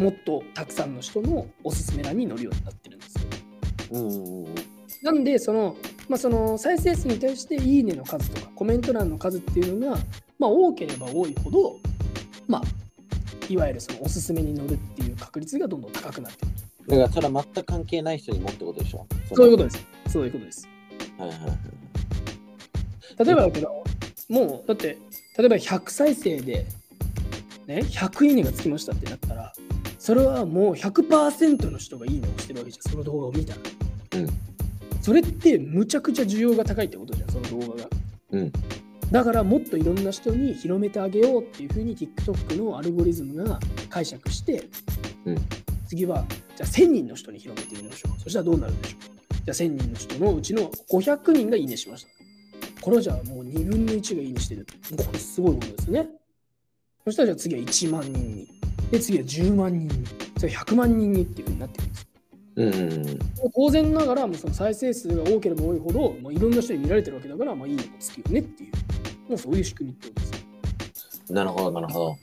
もっとたくさんの人のおすすめ欄に載るようになってるんですよ。なんで、その、まあ、その再生数に対していいねの数とかコメント欄の数っていうのが、まあ、多ければ多いほど、まあ、いわゆるそのおすすめに載るっていう確率がどんどん高くなってる。だからそれは全く関係ない人にもってことでしょ？そういうことです。そういうことです。と。はいはいはい。例えばだけど、もうだって、例えば100再生で、ね、100いいねがつきましたってなったら、それはもう100%の人がいいねをしてるわけじゃん、その動画を見たら。うんそれってむちゃくちゃ需要が高いってことじゃん、その動画が。うんだからもっといろんな人に広めてあげようっていうふうに TikTok のアルゴリズムが解釈して、うん次はじゃあ1000人の人に広めてみましょう。そしたらどうなるでしょう。じゃあ1000人の人のうちの500人がいいねしました。これはじゃあもう2分の1がいいねしてる。これすごいことですよね。そしたらじゃあ次は1万人に。で、次は10万人に。それ100万人にっていうふうになってるんです。うん。当然ながら、もうその再生数が多ければ多いほど、まあ、いろんな人に見られてるわけだから、まあいいねもつくよねっていう、もうそういう仕組みってことです。なるほど、なるほど。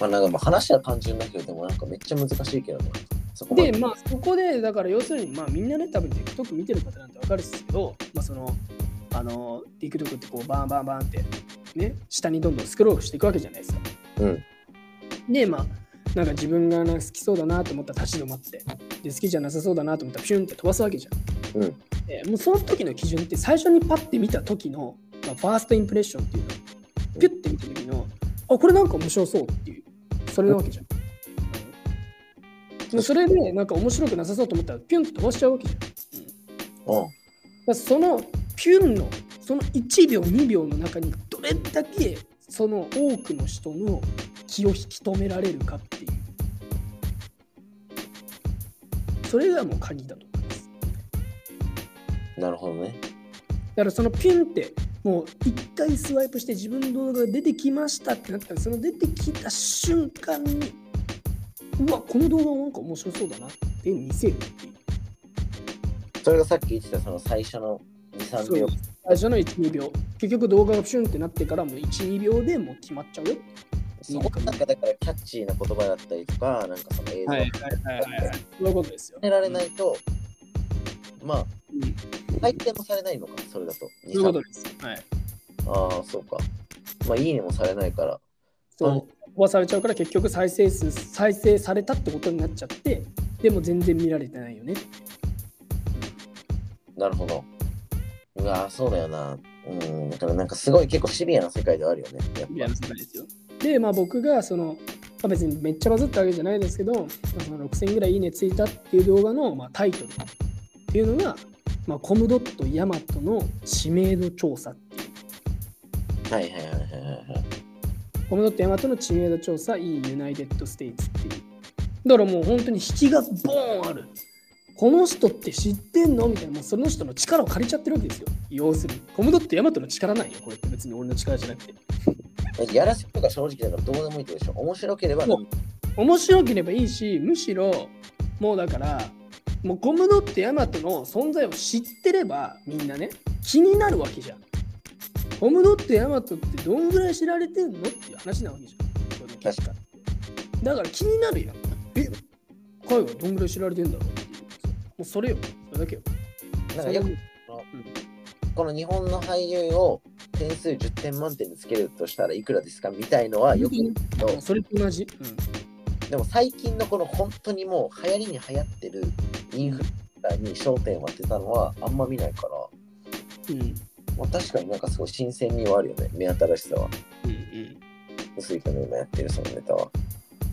まあなんかまあ話は単純だけど、でもなんかめっちゃ難しいけどね。そこまで、まあそこで、だから要するに、まあみんなね、多分 TikTok 見てる方なんてわかるんですけど、まあその、あの、TikTok ってこうバンバンバンって、ね、下にどんどんスクロールしていくわけじゃないですか。うん。で、まあ、なんか自分がなんか好きそうだなと思ったら立ち止まって、で、好きじゃなさそうだなと思ったらピュンって飛ばすわけじゃん。うんでもうその時の基準って最初にパッて見た時の、まあ、ファーストインプレッションっていうのピュッて見た時のあこれなんか面白そうっていうそれなわけじゃん、うん、でそれでなんか面白くなさそうと思ったらピュンって飛ばしちゃうわけじゃん、うん、だかうん。らそのピュンのその1秒2秒の中にどれだけその多くの人の気を引き止められるかっていうそれがもう鍵だと思いますなるほどね。だからそのピュンってもう一回スワイプして自分の動画が出てきましたってなったらその出てきた瞬間にうわこの動画なんか面白そうだなって見せるっていうそれがさっき言ってたその最初の2、3秒。最初の12秒。結局動画がピュンってなってからもう12秒でもう決まっちゃうよ。そこなんかだからキャッチーな言葉だったりとか、なんかその映像をはいはいはいはいそういうことですよ、られないと、まあ、うん、採点もされないのか、それだと。そういうことです。はい。ああ、そうか。まあ、いいねもされないから。そう。飛ばされちゃうから結局再生数再生されたってことになっちゃってでも全然見られてないよね。なるほど。うわそうだよな。うん、だからなんかすごい結構シビアな世界ではあるよね。やっぱいや世界ですよでまあ僕がその、まあ、別にめっちゃバズったわけじゃないですけど、まあ、その6000ぐらいいいねついたっていう動画の、まあ、タイトルっていうのが、まあ、コムドットヤマトの知名度調査っていうはいはいはいはいはい。コムドットヤマトの知名度調査 in United States っていうだからもう本当に引きがボーンあるこの人って知ってんの？みたいなもうその人の力を借りちゃってるわけですよ。要するに。コムドットヤマトの力ないよこれ。って別に俺の力じゃなくて。やらせとか正直だからどうでもいいでしょ。面白ければ面白ければいいしむしろもうだからもうコムドットヤマトの存在を知ってればみんなね気になるわけじゃん。コムドットヤマトってどんぐらい知られてんのっていう話なわけじゃん。確かだから気になるやん。え海外どんぐらい知られてんだろううもうそれよそれだけよ。なんかよくこの日本の俳優を点数10点満点でつけるとしたらいくらですかみたいのはよ。く言うけそれと同じ、でも最近のこの本当にもう流行りに流行ってるインフルエンサーに焦点を当てたのはあんま見ないから、うん。うんまあ、確かになんかすごい新鮮味はあるよね目新しさは。うんうん。薄い人の今やってるそのネタは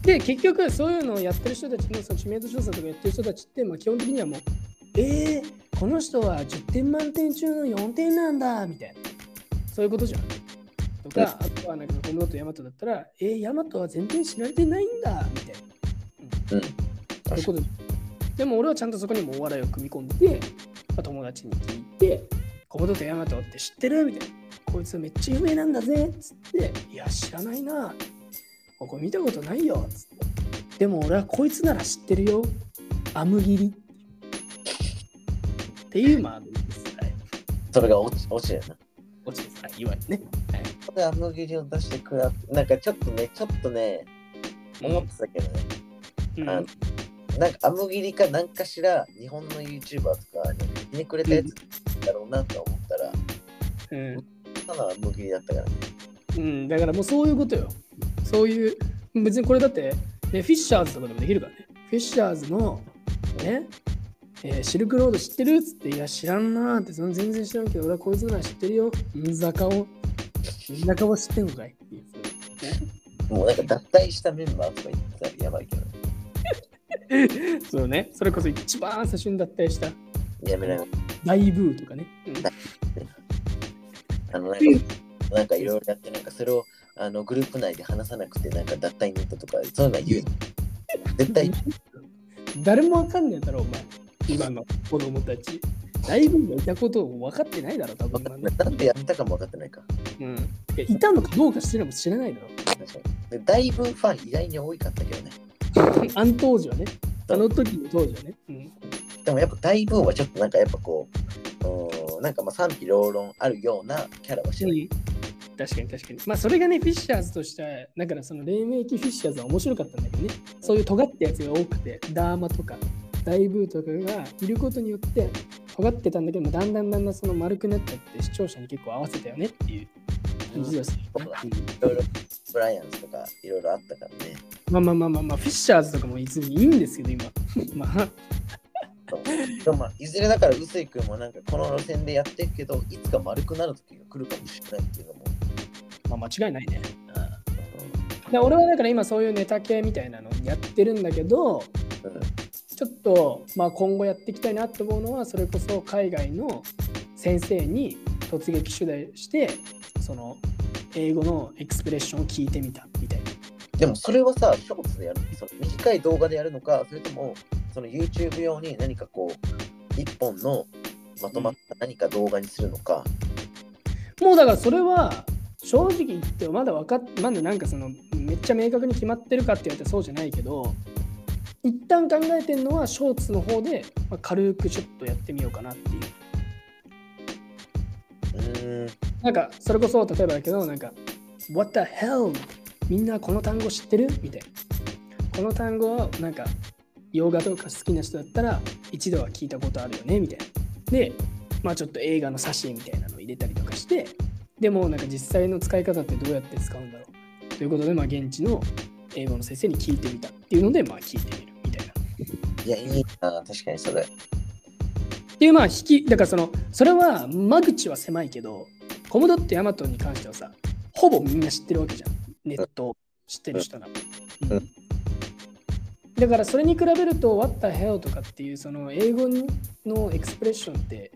で結局そういうのをやってる人たちのその知名度調査とかやってる人たちって、まあ、基本的にはもうえー、この人は10点満点中の4点なんだみたいな。そういうことじゃん。とかあとはなんかコムドットヤマトだったらえー、ヤマトは全然知られてないんだみたいな。うん。そういうことででも俺はちゃんとそこにもお笑いを組み込んで、まあ、友達に聞いて、コモドとヤマトって知ってる？みたいな。こいつめっちゃ有名なんだぜっつって、いや、知らないな。ここ見たことないよっつって。でも俺はこいつなら知ってるよ。アムギリ。っていう、まあ、です。はい。それが落ち落ちだよな落ちです。はい。いわゆるね。はい。ここであの切りを出してくらなんかちょっとねちょっとね思ってたけどね、うんなんかアムギリか何かしら日本の YouTuber とかにひねくれたやつだろうなと思ったら、うんただアムギリだったからね。うん、だからもうそういうことよ。そういう、別にこれだって、ね、フィッシャーズとかでもできるからね。フィッシャーズの、ね、えーシルクロード知ってるっつって、いや、知らんなーって、その全然知らんけど、俺はこいつなら知ってるよ。インザカを、インザカを知ってんのかいっていうもうなんか脱退したメンバーとか言ってたらやばいけどね。そうね、それこそ一番最初に脱退したやめない。大ブーとかね。あのなんか、なんかいろいろやって、なんかそれをあのグループ内で話さなくて、なんか脱退ネットとか、そういうのは言うの。絶対誰もわかんねえだろ、お前。今の子供たち。大ブーがいたことを分かってないだろ、多分。なんでやったかも分かってないか。うん。いたのかどうかしてるのも知らないだろ。確だいぶファン意外に多かったけどね。あの当時はね。あの時の当時はね。うん。でもやっぱ大分はちょっとなんかやっぱこう、なんかまあ賛否両論あるようなキャラはしてない。確かに確かに。まあそれがね、フィッシャーズとしては、だからその黎明期フィッシャーズは面白かったんだけどね、そういう尖ったやつが多くて、ダーマとか、大ブーとかがいることによって、尖ってたんだけども、だんだんだんだんその丸くなっちゃって、視聴者に結構合わせたよねっていう感じですいろいろブライアンスとかいろいろあったからね。まあまあまあまあまあ、フィッシャーズとかもいつもいいんですけど、今。まあ、でもまあいずれだから臼井君もなんかこの路線でやってるけど、いつか丸くなる時が来るかもしれないっていうのも。まあ間違いないね。うで俺はだから今そういうネタ系みたいなのやってるんだけど、んうんちょっと、まあ、今後やっていきたいなと思うのはそれこそ海外の先生に突撃取材してその英語のエクスプレッションを聞いてみたみたいな。でもそれはさ、ショーツでやるその短い動画でやるのか、それともその YouTube 用に何かこう、一本のまとまった何か動画にするのか。もうだからそれは正直言ってまだ分かっまだなんかそのめっちゃ明確に決まってるかって言われたらそうじゃないけど一旦考えてるのはショーツの方で、まあ、軽くちょっとやってみようかなっていう。なんかそれこそ例えばだけどなんか What the hell? みんなこの単語知ってる？みたいな。この単語はなんか洋画とか好きな人だったら一度は聞いたことあるよね？みたいな。で、まあちょっと映画の挿絵みたいなのを入れたりとかして、でもなんか実際の使い方ってどうやって使うんだろう？ということで、まあ現地の英語の先生に聞いてみたっていうので、まあ聞いてみるみたいな。いや、いいな、確かにそれ。っていうまあ引きだからそのそれは間口は狭いけどコモドットヤマトに関してはさほぼみんな知ってるわけじゃん。ネットを知ってる人なうん。だからそれに比べると What the hell とかっていうその英語のエクスプレッションって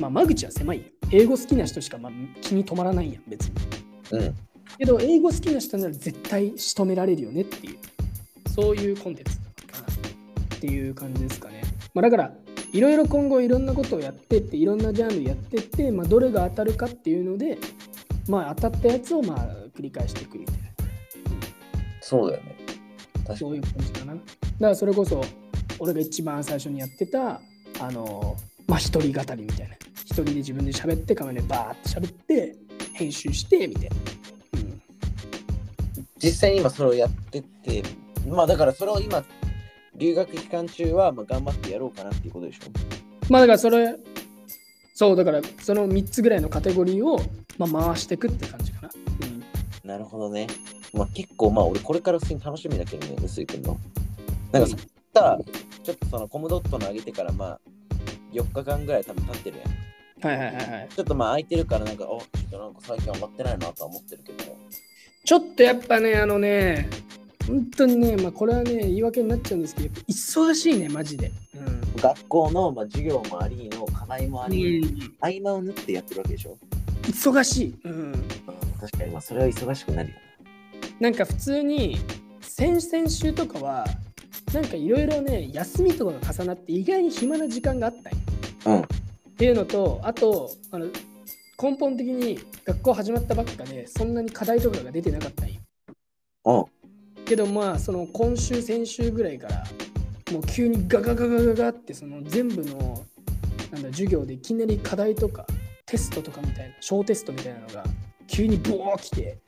まあ間口は狭いよ英語好きな人しかまあ気に留まらないやん別に。うん。けど英語好きな人なら絶対仕留められるよねっていう。そういうコンテンツかなっていう感じですかね、まあ、だからいろいろ今後いろんなことをやってっていろんなジャンルやってって、まあ、どれが当たるかっていうのでまあ当たったやつをまあ繰り返していくみたいな。そうだよね。そういう感じかな。だからそれこそ俺が一番最初にやってたあのまあ一人語りみたいな一人で自分で喋って画面でバーって喋って編集してみたいな、うん、実際に今それをやってて、まあだからそれを今、留学期間中はまあ頑張ってやろうかなっていうことでしょ？まあだからそれ、そうだからその3つぐらいのカテゴリーを、まあ、回していくって感じかな。うん、なるほどね。まあ結構まあ俺これから普通に楽しみだけどね、臼井君の。なんかさ、さちょっとそのコムドットの上げてからまあ4日間ぐらい多分経ってるやん。はいはいはいはい。ちょっとまあ空いてるからなんか、おちょっとなんか最近上がってないなとは思ってるけど。ちょっとやっぱね、あのね、本当にね、まあこれはね、言い訳になっちゃうんですけど、忙しいね、マジで。う学校のまあ授業もありの課題もあん。り、うん、合間を縫ってやってるわけでしょ？忙しい。うん。うん、確かにまあそれは忙しくなるよなんか普通に、先々週とかは、なんかいろいろね、休みとかが重なって、意外に暇な時間があったん。うん。っていうのと、あと、あの根本的に学校始まったばっかで、そんなに課題とかが出てなかったんよ。うん。けどまあその今週先週ぐらいからもう急にガガガガガガってその全部のなんだ授業でいきなり課題とかテストとかみたいな小テストみたいなのが急にボー来て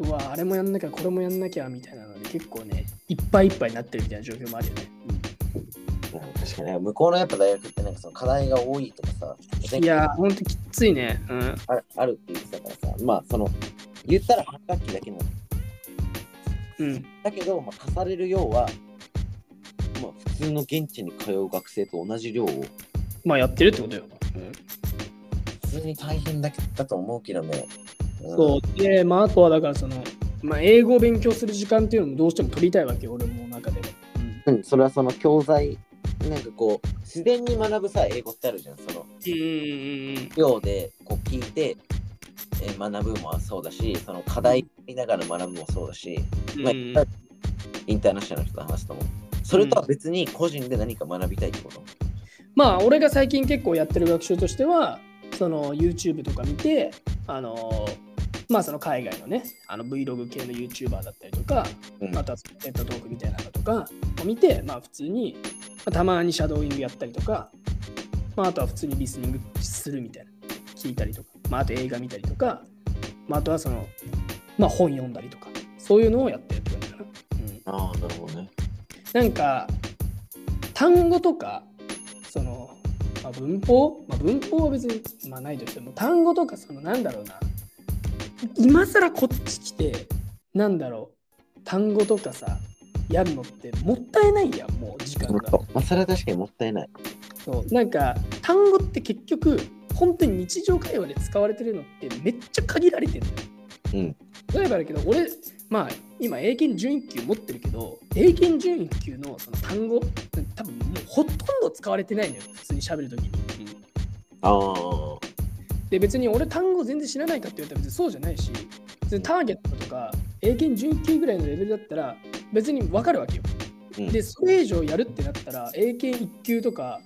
うわあれもやんなきゃこれもやんなきゃみたいなので結構ね、いっぱいいっぱいになってるみたいな状況もあるよね。うん確かにね、向こうのやっぱ大学ってなんかその課題が多いとかさ、いやー、ほんときついね。うん。あるあるって言ってたからさ、まあその、言ったら半学期だけの、うん。だけど、まあ、課される量は、まあ普通の現地に通う学生と同じ量を、まあやってるってことよ。うん普通に大変だだと思うけどね。うんそう。で、まああとはだからその、まあ英語を勉強する時間っていうのもどうしても取りたいわけよ、俺も中でうん、それはその教材、なんかこう、自然に学ぶさ、英語ってあるじゃん。その、うん量でこう聞いて、えー学ぶもそうだし、その課題見ながら学ぶもそうだし、まあ、インターナショナルの人と話すとも。それとは別に個人で何か学びたいってこと？まあ俺が最近結構やってる学習としてはその YouTube とか見てあのまあその海外のねあの Vlog 系の YouTuber だったりとか、うんあとはテッドトークみたいなのとかを見てまあ普通に、まあたまにシャドーイングやったりとか、まあ、あとは普通にリスニングするみたいな聞いたりとか、まあ、あと映画見たりとか、まあ、あとはその、まあ、本読んだりとかそういうのをやってるって感じかな。うんああ、なるほどね。なんか単語とかその、まあ、文法、まあ、文法は別に、まあ、ないとしても単語とかそのなんだろうな今更こっち来てなんだろう単語とかさやるのってもったいないやんもう時間が。まあ、それは確かにもったいない。そうなんか単語って結局本当に日常会話で使われてるのってめっちゃ限られてるんだよ。うん。例えばだけど俺まあ今英検準1級持ってるけど英検準1級のその単語多分もうほとんど使われてないのよ普通に喋るときに。ああ。で別に俺単語全然知らないかって言われたら別にそうじゃないし別にターゲットとか英検準1級ぐらいのレベルだったら別に分かるわけよ。うんでそれ以上やるってなったら英検1級とか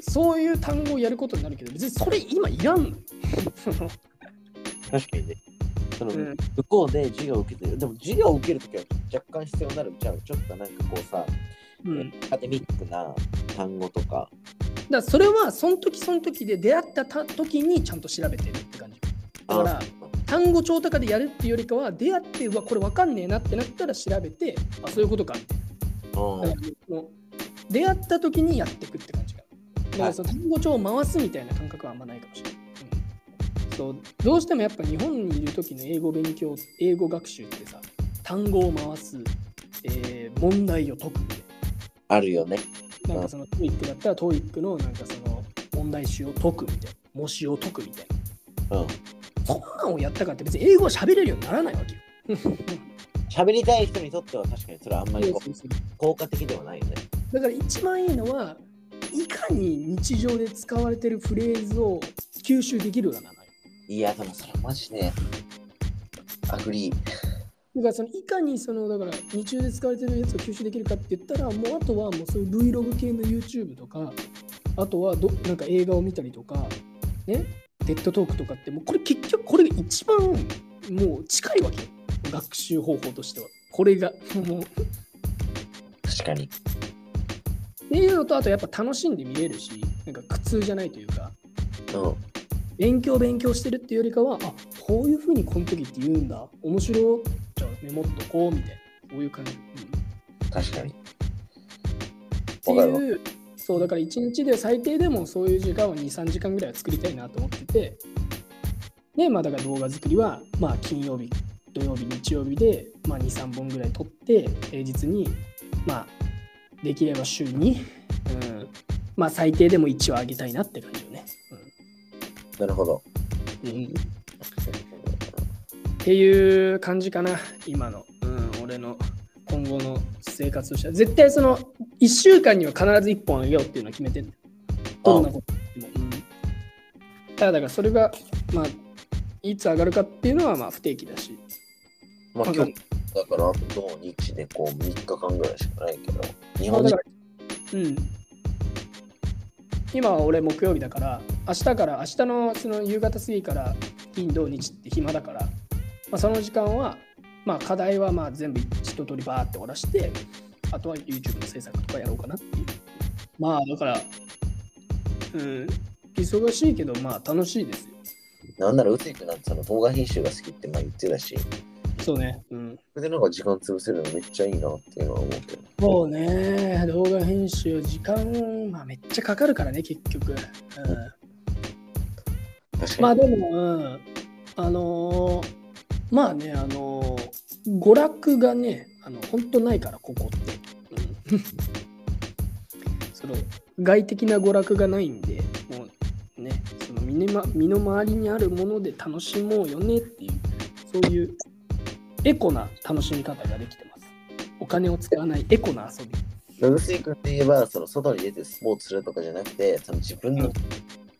そういう単語をやることになるけど別にそれ今いらんのよ。確かにね。その、うん向こうで授業を受けてる。でも授業を受けるときは若干必要になるんちゃう？ちょっとなんかこうさ、うんアカデミックな単語とか。だからそれはその時その時で出会ったた時にちゃんと調べてるって感じ。だからあ単語帳とかでやるっていうよりかは出会ってうわこれわかんねえなってなったら調べてあそういうことか出会った時にやっていくって感じが。だからその単語帳を回すみたいな感覚はあんまないかもしれない。うん、そうどうしてもやっぱ日本にいる時の英語勉強英語学習ってさ単語を回す、えー問題を解くみたいな。あるよね。なんかその TOEICだったら TOEICのなんかその問題集を解くみたいな。模試を解くみたいな。うん。そんなんをやったかって別に英語を喋れるようにならないわけよ。喋りたい人にとっては確かにそれはあんまり効果的ではないよね。だから一番いいのはいかに日常で使われてるフレーズを吸収できるかなのよ。いや、でもそれマジで、 agree。だからそのいかにそのだから日常で使われてるやつを吸収できるかって言ったらもうあとはもうそういう Vlog 系の YouTube とかあとはどなんか映画を見たりとかね？テッドトークとかってもうこれ結局これが一番もう近いわけよ学習方法としては。これがもう。確かに。っていうのとあとやっぱ楽しんで見れるしなんか苦痛じゃないというか。うん。勉強勉強してるっていうよりかはあこういうふうにこの時って言うんだ。面白い。じゃあメモっとこうみたいな。そういう感じ、うん。確かに。っていうそうだから1日で最低でもそういう時間を23時間ぐらいは作りたいなと思っててでまあだから動画作りはまあ金曜日土曜日日曜日で、まあ、23本ぐらい撮って平日にまあできれば週に、うん、まあ最低でも1話あげたいなって感じよね、なるほど。うん。うん、っていう感じかな今の、うん、俺の今後の生活としては。絶対その1週間には必ず1本あげようっていうのは決めてんだよどんなことでも、うん、ただだからそれがまあいつ上がるかっていうのはまあ不定期だし。まあ今日だから土日でこう3日間ぐらいしかないけど、日本人うん。今は俺木曜日だから明日から明日のその夕方過ぎから金土日って暇だから、まあ、その時間はまあ課題はまあ全部一通りバーって終わらしてあとは YouTube の制作とかやろうかなっていう。まあだからうん。忙しいけどまあ楽しいですよなんならうついくなんてその動画編集が好きってまあ言ってたし、そうねうんそれでなんか時間潰せるのめっちゃいいなっていうのは思うけど。そうね、動画編集、時間、まあ、めっちゃかかるからね、結局。うん、確かに。まあでも、うん、あのーまあね、あのー娯楽がね、あの本当ないから、ここって。うん その外的な娯楽がないんで、身のま身の回りにあるもので楽しもうよねっていう、そういうエコな楽しみ方ができてます。お金を使わないエコな遊び。うすい君で言えば、その外に出てスポーツするとかじゃなくて、その自分の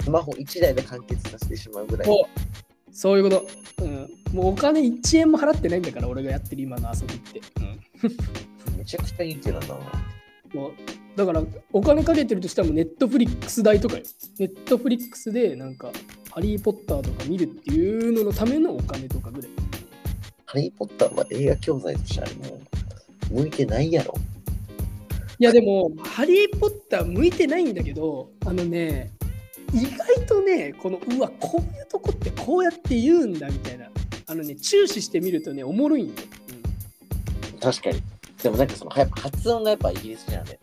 スマホ1台で完結させてしまうぐらい。そうそういうこと。うん。もうお金1円も払ってないんだから、俺がやってる今の遊びって。うん。めちゃくちゃいい手なん。もうだから、お金かけてるとしたら、ネットフリックス代とかよ。ネットフリックスで、なんか、ハリー・ポッターとか見るっていうののためのお金とかぐらい。ハリー・ポッターは映画教材としてあれもう向いてないやろ。いや、でも、ハリー・ポッター向いてないんだけど、あのね、意外とね、この、うわ、こういうとこってこうやって言うんだみたいな。あのね、注視してみるとね、おもろいんよ。確かに。でもなんかそのやっぱ発音がやっぱイギリスじゃんね。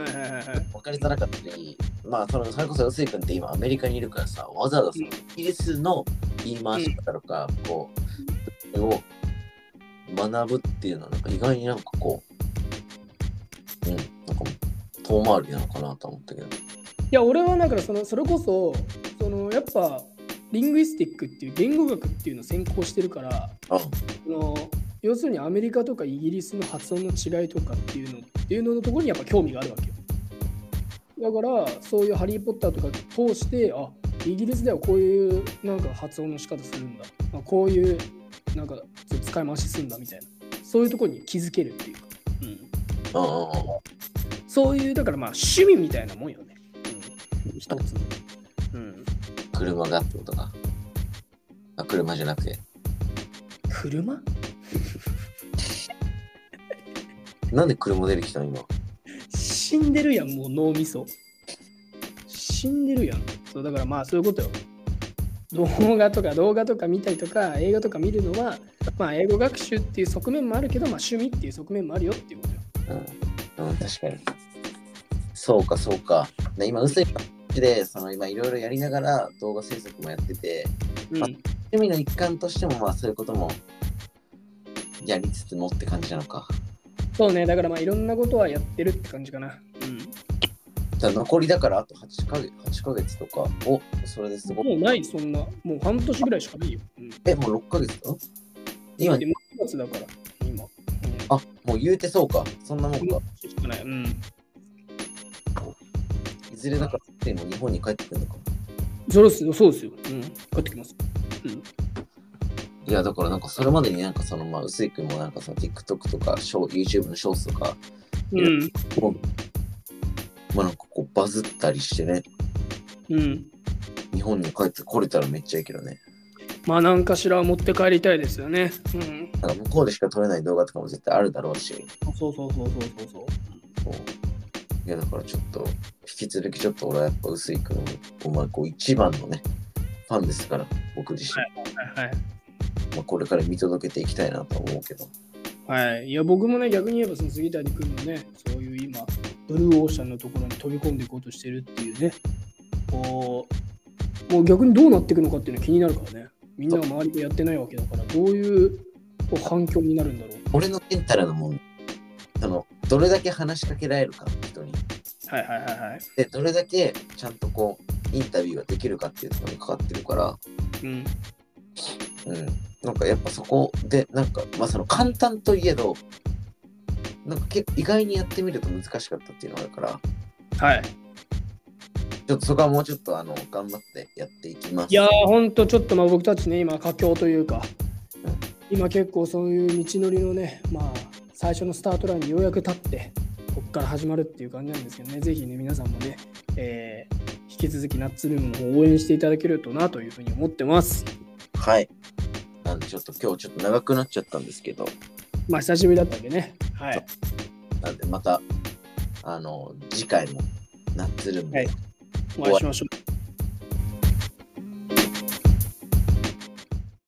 うん。はいはいはいはい。分かりづらかったり、まあそのそれこそ薄井君って今アメリカにいるからさ、わざわざそのイギリスの言い回し方とか、こう、それを学ぶっていうのはなんか意外になんかこう、うん、なんか遠回りなのかなと思ったけど。いや、俺はだからその、それこそ、その、やっぱ、リングイスティックっていう言語学っていうのを専攻してるから、あその要するにアメリカとかイギリスの発音の違いとかっていうのっていうののところにやっぱ興味があるわけよ。だから、そういうハリー・ポッターとか通して、あイギリスではこういうなんか発音の仕方するんだ。あこういうなんか使い回しするんだみたいな。そういうところに気づけるっていうか。うん、ああそういう、だからまあ趣味みたいなもんよね。うん、一つの。うん。車がってことか。あ、車じゃなくて。車？なんで車出てきたの今？死んでるやん、もう脳みそ。死んでるやん。そうだからまあそういうことよ。動画とか動画とか見たりとか映画とか見るのは、まあ英語学習っていう側面もあるけど、まあ趣味っていう側面もあるよっていうことよ。うん、うん、確かに。そうか、そうか。で今、薄い感じで、その今、いろいろやりながら動画制作もやってて、うん。趣味の一環としても、まあ、そういうこともやりつつもって感じなのか。そうね、だからまあいろんなことはやってるって感じかな。うん。じゃあ残りだからあと8ヶ月 ,8 ヶ月とか、おそれですごい。もうない、そんな。もう半年ぐらいしかないよ。うん。え、もう6ヶ月か今でも9月だから、今。うん、あ、もう言うてそうか。そんなもんか。しかない。うん。いずれだから、でも日本に帰ってくるのか。そうですよ、そうですよ。うん。帰ってきます。うん。いや、だからなんかそれまでになんかその、まあ、薄井君もなんかその TikTok とか、ショー YouTube のショーツとか、うん。まあなんかこうバズったりしてね、うん。日本に帰ってこれたらめっちゃいいけどね。まあ何かしら持って帰りたいですよね。うん。なんか向こうでしか撮れない動画とかも絶対あるだろうし、そうそうそうそうそうそう。そういやだからちょっと、引き続きちょっと俺はやっぱ薄井君を、お前こう一番のね、ファンですから、僕自身。はいはい。まあ、これから見届けていきたいなと思うけど。はい、いや僕もね逆に言えばその杉谷君のねそういう今ブルーオーシャンのところに飛び込んでいこうとしてるっていうねこうもう逆にどうなっていくのかっていうのが気になるからね。みんなが周りでやってないわけだからどういうこう反響になるんだろう。俺のメンタルのもん、その、どれだけ話しかけられるか、人に。はいはいはいはい。で、どれだけちゃんとこう、インタビューができるかっていうところにかかってるから、うんうん。なんかやっぱそこで、なんか、まあその簡単といえど、なんか意外にやってみると難しかったっていうのがあるから、はいちょっとそこはもうちょっとあの、頑張ってやっていきます。いやーほんとちょっとまあ僕たちね今佳境というか今結構そういう道のりのねまあ最初のスタートラインにようやく立ってここから始まるっていう感じなんですけどねぜひね皆さんもね、えー引き続きナッツルームの方応援していただけるとなというふうに思ってますはい。なんでちょっと今日ちょっと長くなっちゃったんですけど、まあ久しぶりだったんでね。はい。なんでまた、あの、次回もナッツルームではい。お会いしましょ